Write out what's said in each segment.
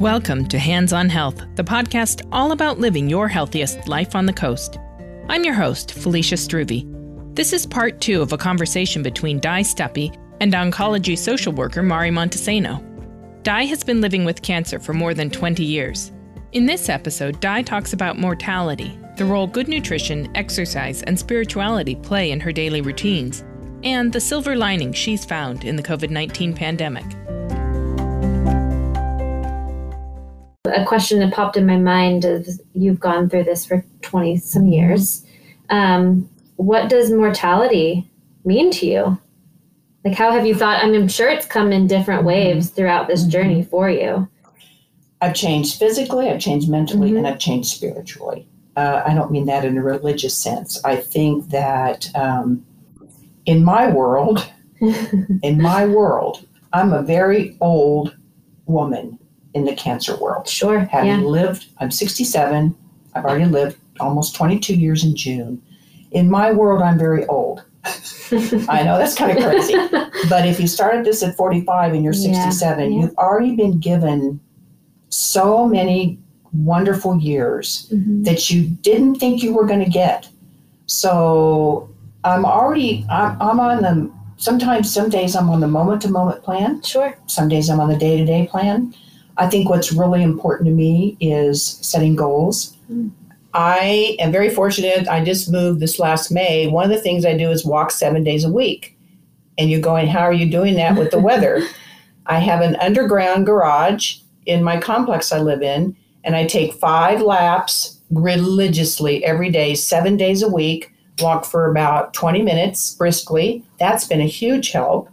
Welcome to Hands on Health, the podcast all about living your healthiest life on the coast. I'm your host, Felicia Struve. This is part two of a conversation between Di Stuppy and oncology social worker Mari Montesano. Di has been living with cancer for more than 20 years. In this episode, Di talks about mortality, the role good nutrition, exercise, and spirituality play in her daily routines, and the silver lining she's found in the COVID 19 pandemic. A question that popped in my mind is you've gone through this for 20 some years um, what does mortality mean to you like how have you thought I i'm sure it's come in different mm-hmm. waves throughout this mm-hmm. journey for you i've changed physically i've changed mentally mm-hmm. and i've changed spiritually uh, i don't mean that in a religious sense i think that um, in my world in my world i'm a very old woman in the cancer world. Sure. Having yeah. lived, I'm 67. I've already lived almost 22 years in June. In my world, I'm very old. I know that's kind of crazy. but if you started this at 45 and you're 67, yeah, you've already been given so many wonderful years mm-hmm. that you didn't think you were going to get. So I'm already, I'm, I'm on the, sometimes, some days I'm on the moment to moment plan. Sure. Some days I'm on the day to day plan. I think what's really important to me is setting goals. Mm. I am very fortunate. I just moved this last May. One of the things I do is walk seven days a week. And you're going, how are you doing that with the weather? I have an underground garage in my complex I live in, and I take five laps religiously every day, seven days a week, walk for about 20 minutes briskly. That's been a huge help.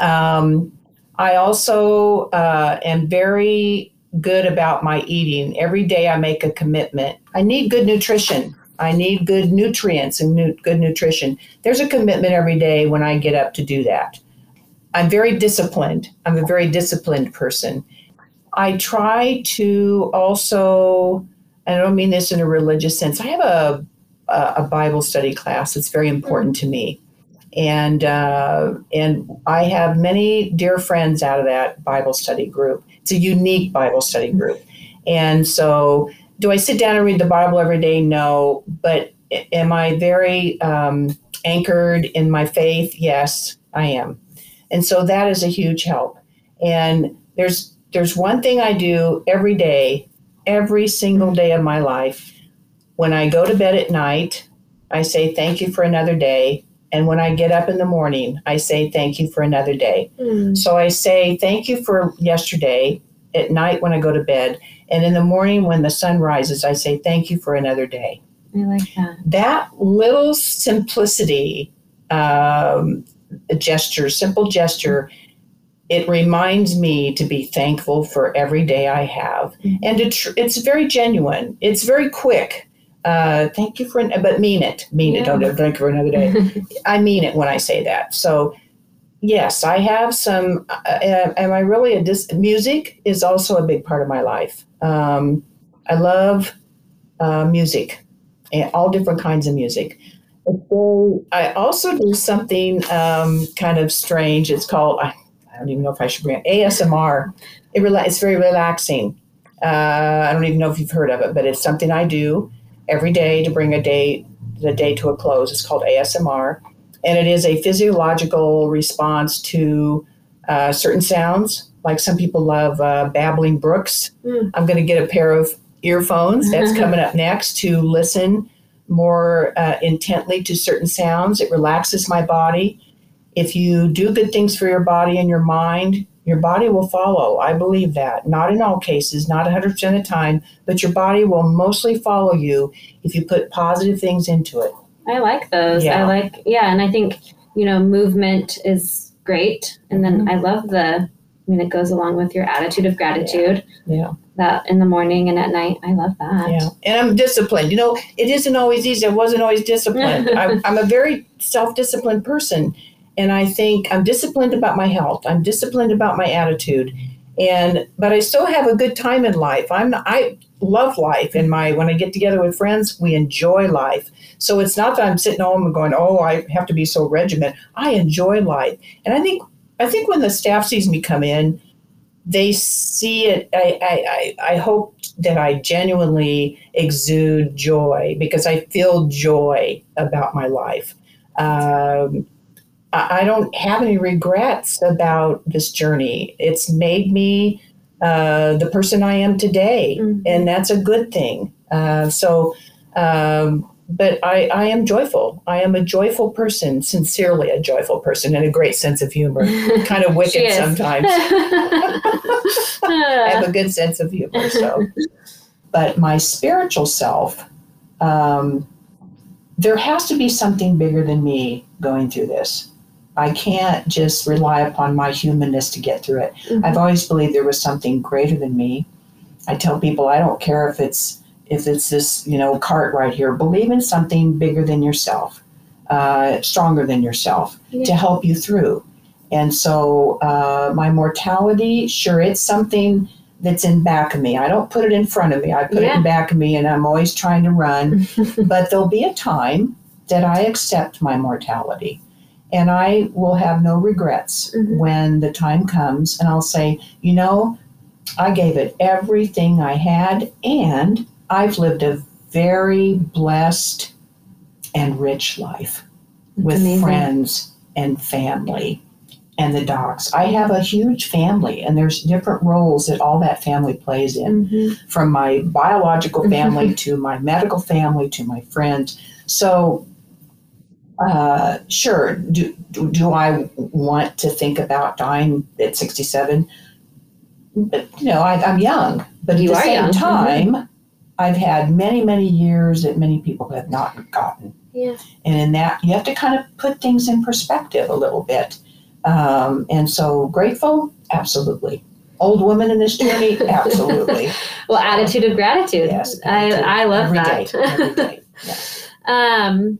Um, I also uh, am very good about my eating. Every day I make a commitment. I need good nutrition. I need good nutrients and nu- good nutrition. There's a commitment every day when I get up to do that. I'm very disciplined. I'm a very disciplined person. I try to also, I don't mean this in a religious sense, I have a, a, a Bible study class that's very important to me and uh, and I have many dear friends out of that Bible study group. It's a unique Bible study group, and so do I sit down and read the Bible every day? No, but am I very um, anchored in my faith? Yes, I am, and so that is a huge help. And there's there's one thing I do every day, every single day of my life. When I go to bed at night, I say thank you for another day and when I get up in the morning, I say thank you for another day. Mm. So I say thank you for yesterday at night when I go to bed. And in the morning when the sun rises, I say thank you for another day. I like that. That little simplicity um, gesture, simple gesture, it reminds me to be thankful for every day I have. Mm-hmm. And it, it's very genuine, it's very quick uh, thank you for, an, but mean it, mean yeah. it. Don't drink for another day. I mean it when I say that. So, yes, I have some. Uh, uh, am I really a dis? Music is also a big part of my life. Um, I love uh, music, and all different kinds of music. So I also do something um, kind of strange. It's called I, I, don't even know if I should bring it ASMR. It rela- it's very relaxing. Uh, I don't even know if you've heard of it, but it's something I do every day to bring a day the day to a close. It's called ASMR, and it is a physiological response to uh, certain sounds. Like some people love uh, babbling brooks. Mm. I'm going to get a pair of earphones. That's coming up next to listen more uh, intently to certain sounds. It relaxes my body. If you do good things for your body and your mind, your body will follow. I believe that. Not in all cases, not 100% of the time, but your body will mostly follow you if you put positive things into it. I like those. Yeah. I like, yeah. And I think, you know, movement is great. And then mm-hmm. I love the, I mean, it goes along with your attitude of gratitude. Yeah. yeah. That in the morning and at night. I love that. Yeah. And I'm disciplined. You know, it isn't always easy. I wasn't always disciplined. I'm, I'm a very self disciplined person and I think I'm disciplined about my health. I'm disciplined about my attitude, and but I still have a good time in life. I'm I love life, and my when I get together with friends, we enjoy life. So it's not that I'm sitting home and going, "Oh, I have to be so regimented." I enjoy life, and I think I think when the staff sees me come in, they see it. I, I, I, I hope that I genuinely exude joy because I feel joy about my life. Um, I, don't have any regrets about this journey. It's made me uh, the person I am today, mm-hmm. and that's a good thing. Uh, so, um, but I, I am joyful. I am a joyful person, sincerely a joyful person, and a great sense of humor. kind of wicked sometimes. I have a good sense of humor. So, but my spiritual self, um, there has to be something bigger than me going through this. I can't just rely upon my humanness to get through it. Mm-hmm. I've always believed there was something greater than me. I tell people I don't care if it's if it's this you know cart right here. Believe in something bigger than yourself, uh, stronger than yourself yeah. to help you through. And so uh, my mortality, sure, it's something that's in back of me. I don't put it in front of me. I put yeah. it in back of me, and I'm always trying to run. but there'll be a time that I accept my mortality and I will have no regrets mm-hmm. when the time comes and I'll say, you know, I gave it everything I had and I've lived a very blessed and rich life That's with amazing. friends and family and the docs. I have a huge family, and there's different roles that all that family plays in mm-hmm. from my biological family to my medical family to my friends. So uh, sure. Do, do, do I want to think about dying at 67? But, you know, I, am young. But you at the same young. Mm-hmm. time, mm-hmm. I've had many, many years that many people have not gotten. Yeah. And in that, you have to kind of put things in perspective a little bit. Um, and so, grateful, absolutely. Old woman in this journey, absolutely. well, attitude of gratitude. Yes, I, I love every that. Day, every day. Yeah. Um,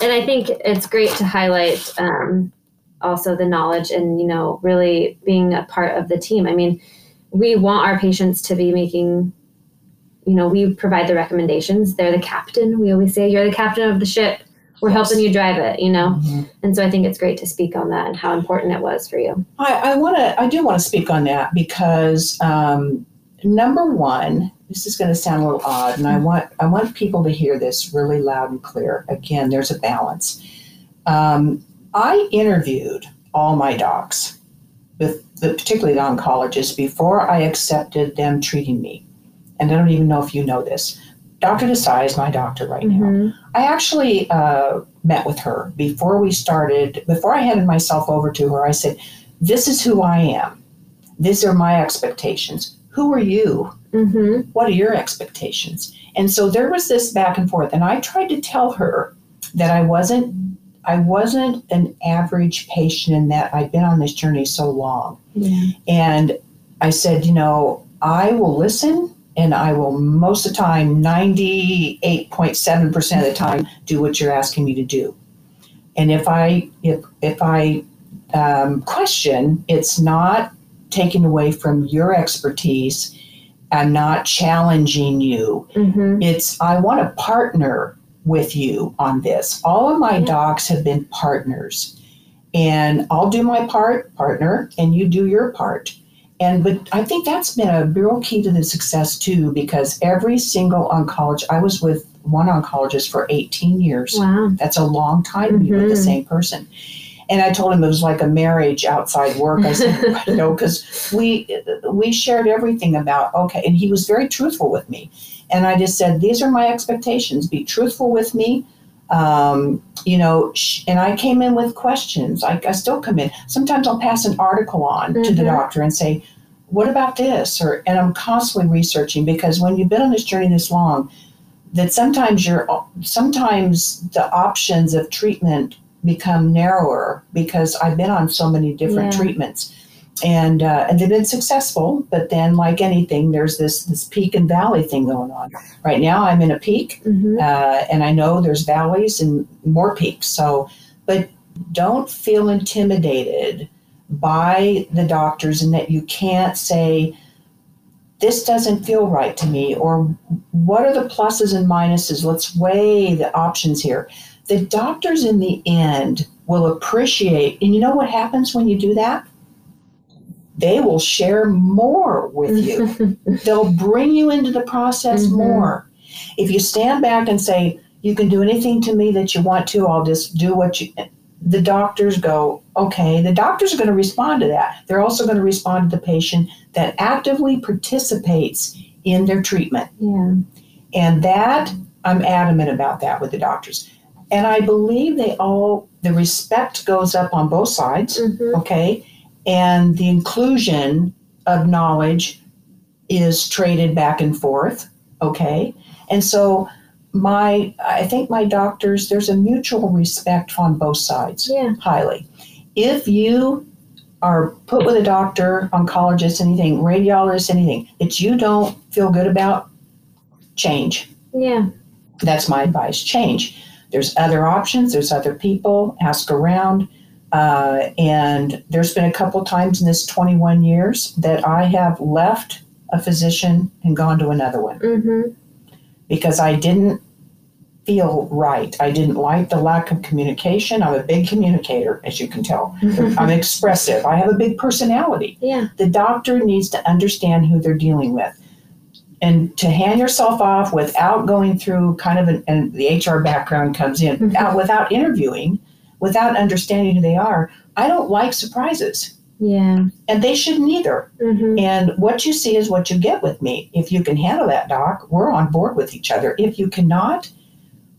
and I think it's great to highlight um, also the knowledge and you know really being a part of the team. I mean, we want our patients to be making. You know, we provide the recommendations. They're the captain. We always say, "You're the captain of the ship." We're yes. helping you drive it, you know, mm-hmm. and so I think it's great to speak on that and how important it was for you. I, I want to, I do want to speak on that because um, number one, this is going to sound a little odd, and I want I want people to hear this really loud and clear. Again, there's a balance. Um, I interviewed all my docs, with the, particularly the oncologists, before I accepted them treating me. And I don't even know if you know this. Dr. Desai is my doctor right mm-hmm. now. I actually uh, met with her before we started. Before I handed myself over to her, I said, "This is who I am. These are my expectations. Who are you?" Mm-hmm. What are your expectations? And so there was this back and forth, and I tried to tell her that I wasn't I wasn't an average patient in that I'd been on this journey so long. Yeah. And I said, you know, I will listen and I will most of the time, 98.7% of the time, do what you're asking me to do. And if I if if I um, question, it's not taken away from your expertise I'm not challenging you. Mm-hmm. It's, I want to partner with you on this. All of my docs have been partners. And I'll do my part, partner, and you do your part. And but I think that's been a real key to the success too, because every single oncologist, I was with one oncologist for 18 years. Wow. That's a long time mm-hmm. to be with the mm-hmm. same person. And I told him it was like a marriage outside work. I said, you know, because we we shared everything about okay, and he was very truthful with me. And I just said, these are my expectations. Be truthful with me. Um, you know, sh- and I came in with questions. I, I, still come in. Sometimes I'll pass an article on mm-hmm. to the mm-hmm. doctor and say, what about this? Or and I'm constantly researching because when you've been on this journey this long, that sometimes you're sometimes the options of treatment become narrower because I've been on so many different yeah. treatments. And uh, and they've been successful, but then like anything, there's this this peak and valley thing going on. Right now, I'm in a peak, mm-hmm. uh, and I know there's valleys and more peaks. So, but don't feel intimidated by the doctors, and that you can't say this doesn't feel right to me, or what are the pluses and minuses? Let's weigh the options here the doctors in the end will appreciate. And you know what happens when you do that? they will share more with you. They'll bring you into the process Mhm. more. If you stand back and say, you can do anything to me that you want to, I'll just do what you the doctors go, okay, the doctors are going to respond to that. They're also going to respond to the patient that actively participates in their treatment. yeah. And that, I'm adamant about that with the doctors. And I believe they all, the respect goes up on both sides, Mhm. okay? And the inclusion of knowledge is traded back and forth, okay? And so, my, I think my doctors, there's a mutual respect on both sides, Yeah. highly. If you are put with a doctor, oncologist, anything, radiologist, anything that you don't feel good about, change. Yeah. That's my advice. Change. There's other options. There's other people. Ask around. Uh, and there's been a couple times in this 21 years that I have left a physician and gone to another one Mm-hmm. because I didn't feel right. I didn't like the lack of communication. I'm a big communicator, as you can tell. I'm expressive. I have a big personality Yeah. the doctor needs to understand who they're dealing with and to hand yourself off without going through kind of an, and the hr background comes in Mhm. without, without interviewing without understanding who they are i don't like surprises Yeah. and they shouldn't either Mm-hmm. and what you see is what you get with me if you can handle that doc we're on board with each other if you cannot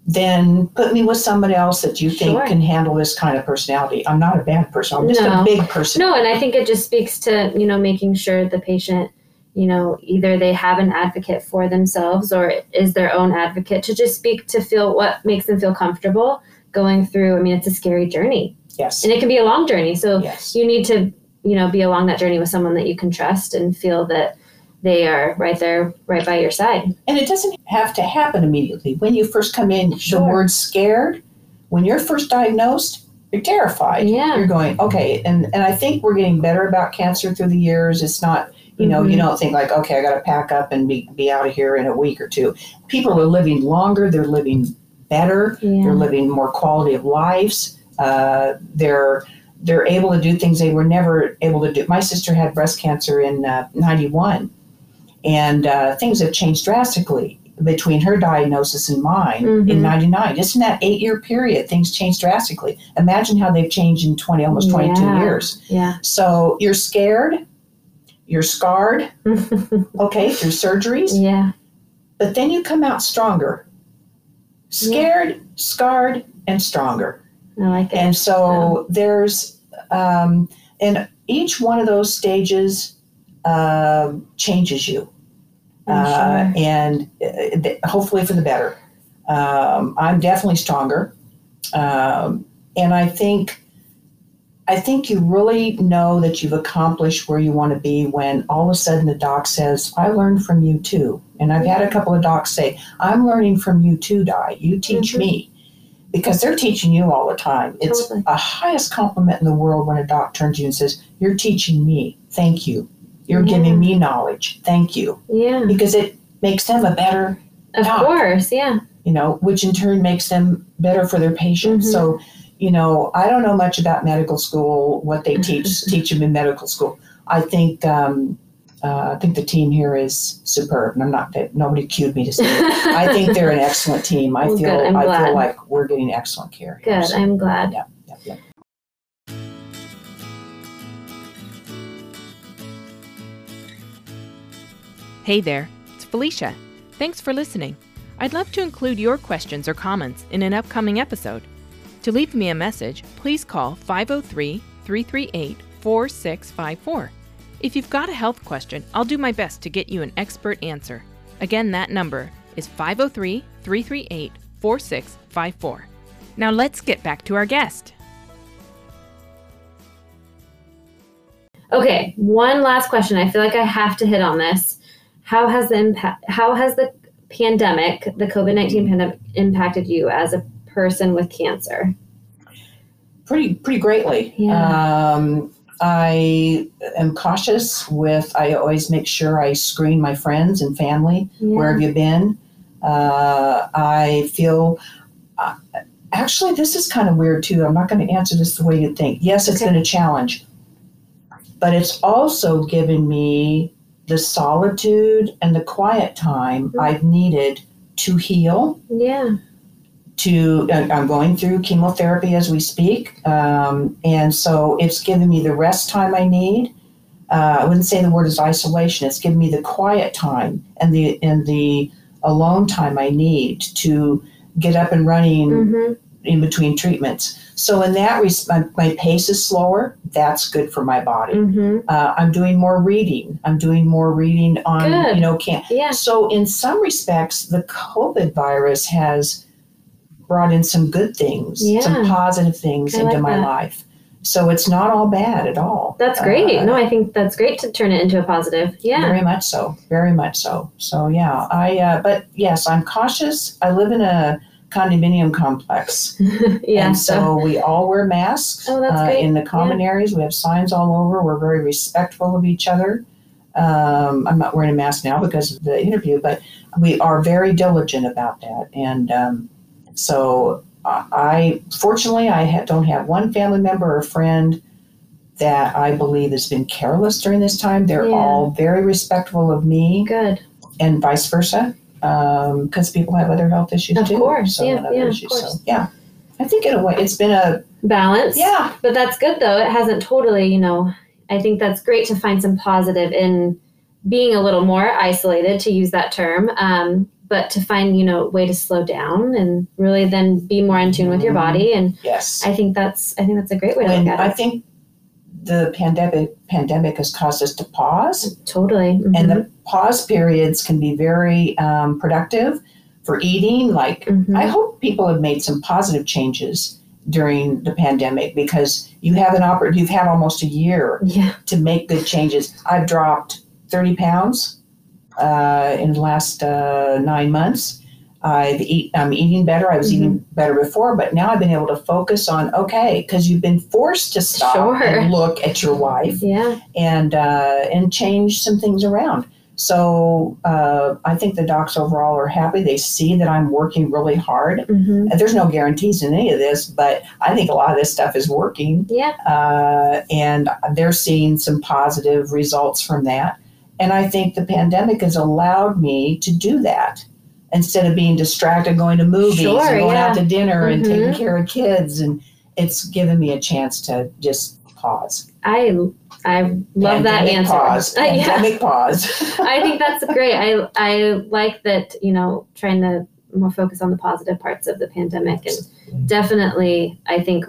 then put me with somebody else that you think Sure. can handle this kind of personality i'm not a bad person i'm just No. a big person No, and I think it just speaks to, you know, making sure the patient, you know, either they have an advocate for themselves or is their own advocate to just speak to feel what makes them feel comfortable going through. I mean, it's a scary journey yes and it can be a long journey. So yes you need to, you know, be along that journey with someone that you can trust and feel that they are right there, right by your side. And it doesn't have to happen immediately. When you first come in, Sure. the word scared, when you're first diagnosed, you're terrified. Yeah. You're going, okay. And, and I think we're getting better about cancer through the years. It's not, you know, you Mhm. don't think like, okay, I got to pack up and be, be out of here in a week or two. People are living longer, they're living better, Yeah. they're living more quality of lives. Uh, they're they're able to do things they were never able to do. My sister had breast cancer in uh, 91, and uh, things have changed drastically between her diagnosis and mine in Mhm. 99. Just in that eight year period, things changed drastically. Imagine how they've changed in 20, almost 22 Yeah. years. Yeah. So you're scared, you're scarred, okay, through surgeries, yeah. but then you come out stronger. Scared, scarred, and stronger. I like it. And so there's, um, and each one of those stages um changes you, uh, sure. and uh, th- hopefully for the better. Um, I'm definitely stronger, um, and I think, I think you really know that you've accomplished where you want to be when all of a sudden the doc says, "I learned from you too." And I've had a couple of docs say, "I'm learning from you too, Di. You teach Mhm. me." Because they're teaching you all the time. It's Totally. a highest compliment in the world when a doc turns to you and says, You're teaching me. Thank you. You're Yeah. giving me knowledge. Thank you. Yeah. Because it makes them a better, Of doc. course. Yeah. you know, which in turn makes them better for their patients. Mhm. So, you know, I don't know much about medical school, what they teach teach them in medical school. I think um, uh, I think the team here is superb. And I'm not that nobody cued me to say it. I think they're an excellent team. I Well, feel. I'm I glad. feel like we're getting excellent care. here. Good. So, I'm glad. yeah, yeah, yeah. Hey there, it's Felicia. Thanks for listening. I'd love to include your questions or comments in an upcoming episode. To leave me a message, please call 503 338 4654. If you've got a health question, I'll do my best to get you an expert answer. Again, that number is 503 338 4654. Now let's get back to our guest. Okay, one last question. I feel like I have to hit on this. How has the impact? How has the pandemic, the COVID nineteen pandemic, impacted you as a person with cancer? pretty pretty greatly. Yeah. Um, I am cautious with. I always make sure I screen my friends and family. Where have you been? Uh, I feel. Uh, actually, this is kind of weird too. I'm not going to answer this the way you think. Yes, it's Okay. been a challenge. but it's also given me the solitude and the quiet time Mhm. I've needed to heal. Yeah. To uh, I'm going through chemotherapy as we speak, um, and so it's given me the rest time I need. Uh, I wouldn't say the word is isolation. It's given me the quiet time and the and the alone time I need to get up and running hmm in between treatments. So in that respect, my, my pace is slower. That's good for my body. hmm Uh, I'm doing more reading. I'm doing more reading on, Good. you know, can Yeah. So in some respects, the COVID virus has brought in some good things, some positive things I into like my that. life. So it's not all bad at all. That's great. Uh, no, I think that's great to turn it into a positive. Yeah. Very much so. Very much so. So yeah, I. Uh, but yes, I'm cautious. I live in a condominium complex. yeah. And so, we all wear masks Oh, that's uh, great. in the common areas. We have signs all over. We're very respectful of each other. Um, I'm not wearing a mask now because of the interview, but we are very diligent about that. And um, so I, I fortunately, I ha- don't have one family member or friend that I believe has been careless during this time. They're Yeah. all very respectful of me Good. and vice versa because people have other health issues Of too. course, So, yeah, yeah, of issues. So, yeah. I think in a way it's been a Balance. yeah But that's good though. It hasn't totally, you know, I think that's great to find some positive in being a little more isolated, to use that term. Um, but to find, you know, a way to slow down and really then be more in tune with your body. And yes. I think that's I think that's a great way to when look I at it. I think the pandemic pandemic has caused us to pause, Totally. and Mhm. the pause periods can be very um, productive for eating. Like Mhm. I hope people have made some positive changes during the pandemic because you have an oppor- you've had almost a year yeah. to make good changes. I've dropped 30 pounds uh, in the last uh, nine months. I've eat, I'm eating better. I was Mm-hmm. eating better before, but now I've been able to focus on okay, because you've been forced to stop Sure. and look at your life Yeah. and uh, and change some things around. So uh, I think the docs overall are happy. They see that I'm working really hard. hmm And There's no guarantees in any of this, but I think a lot of this stuff is working Yeah. uh, and they're seeing some positive results from that. And I think the pandemic has allowed me to do that instead of being distracted going to movies Sure, and going out to dinner and Mhm. taking care of kids. And it's given me a chance to just pause. I I love that Pandemic answer. Pause. Uh, yeah. Pandemic pause. I think that's great. I I like that, you know, trying to more focus on the positive parts of the pandemic and definitely I think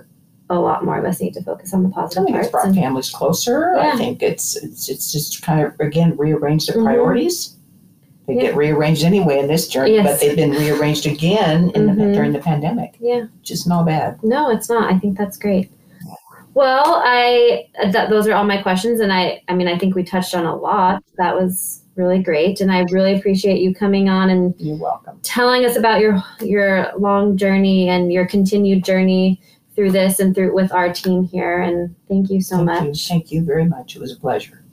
a lot more of us need to focus on the positive I think it's parts. brought And, families closer. Yeah. I think it's, it's it's just kind of again rearranged the Mhm. priorities. They Yeah. get rearranged anyway in this journey, Yes. but they've been rearranged again in the, Mhm. during the pandemic. yeah. Just not bad. No, it's not. I think that's great. Well, I that those are all my questions and I I mean I think we touched on a lot. That was really great and I really appreciate you coming on and You're welcome. telling us about your your long journey and your continued journey through this and through with our team here and thank you so Thank much. You. Thank you very much. It was a pleasure.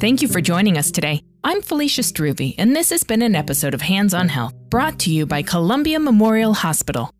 Thank you for joining us today. I'm Felicia Struve, and this has been an episode of Hands on Health brought to you by Columbia Memorial Hospital.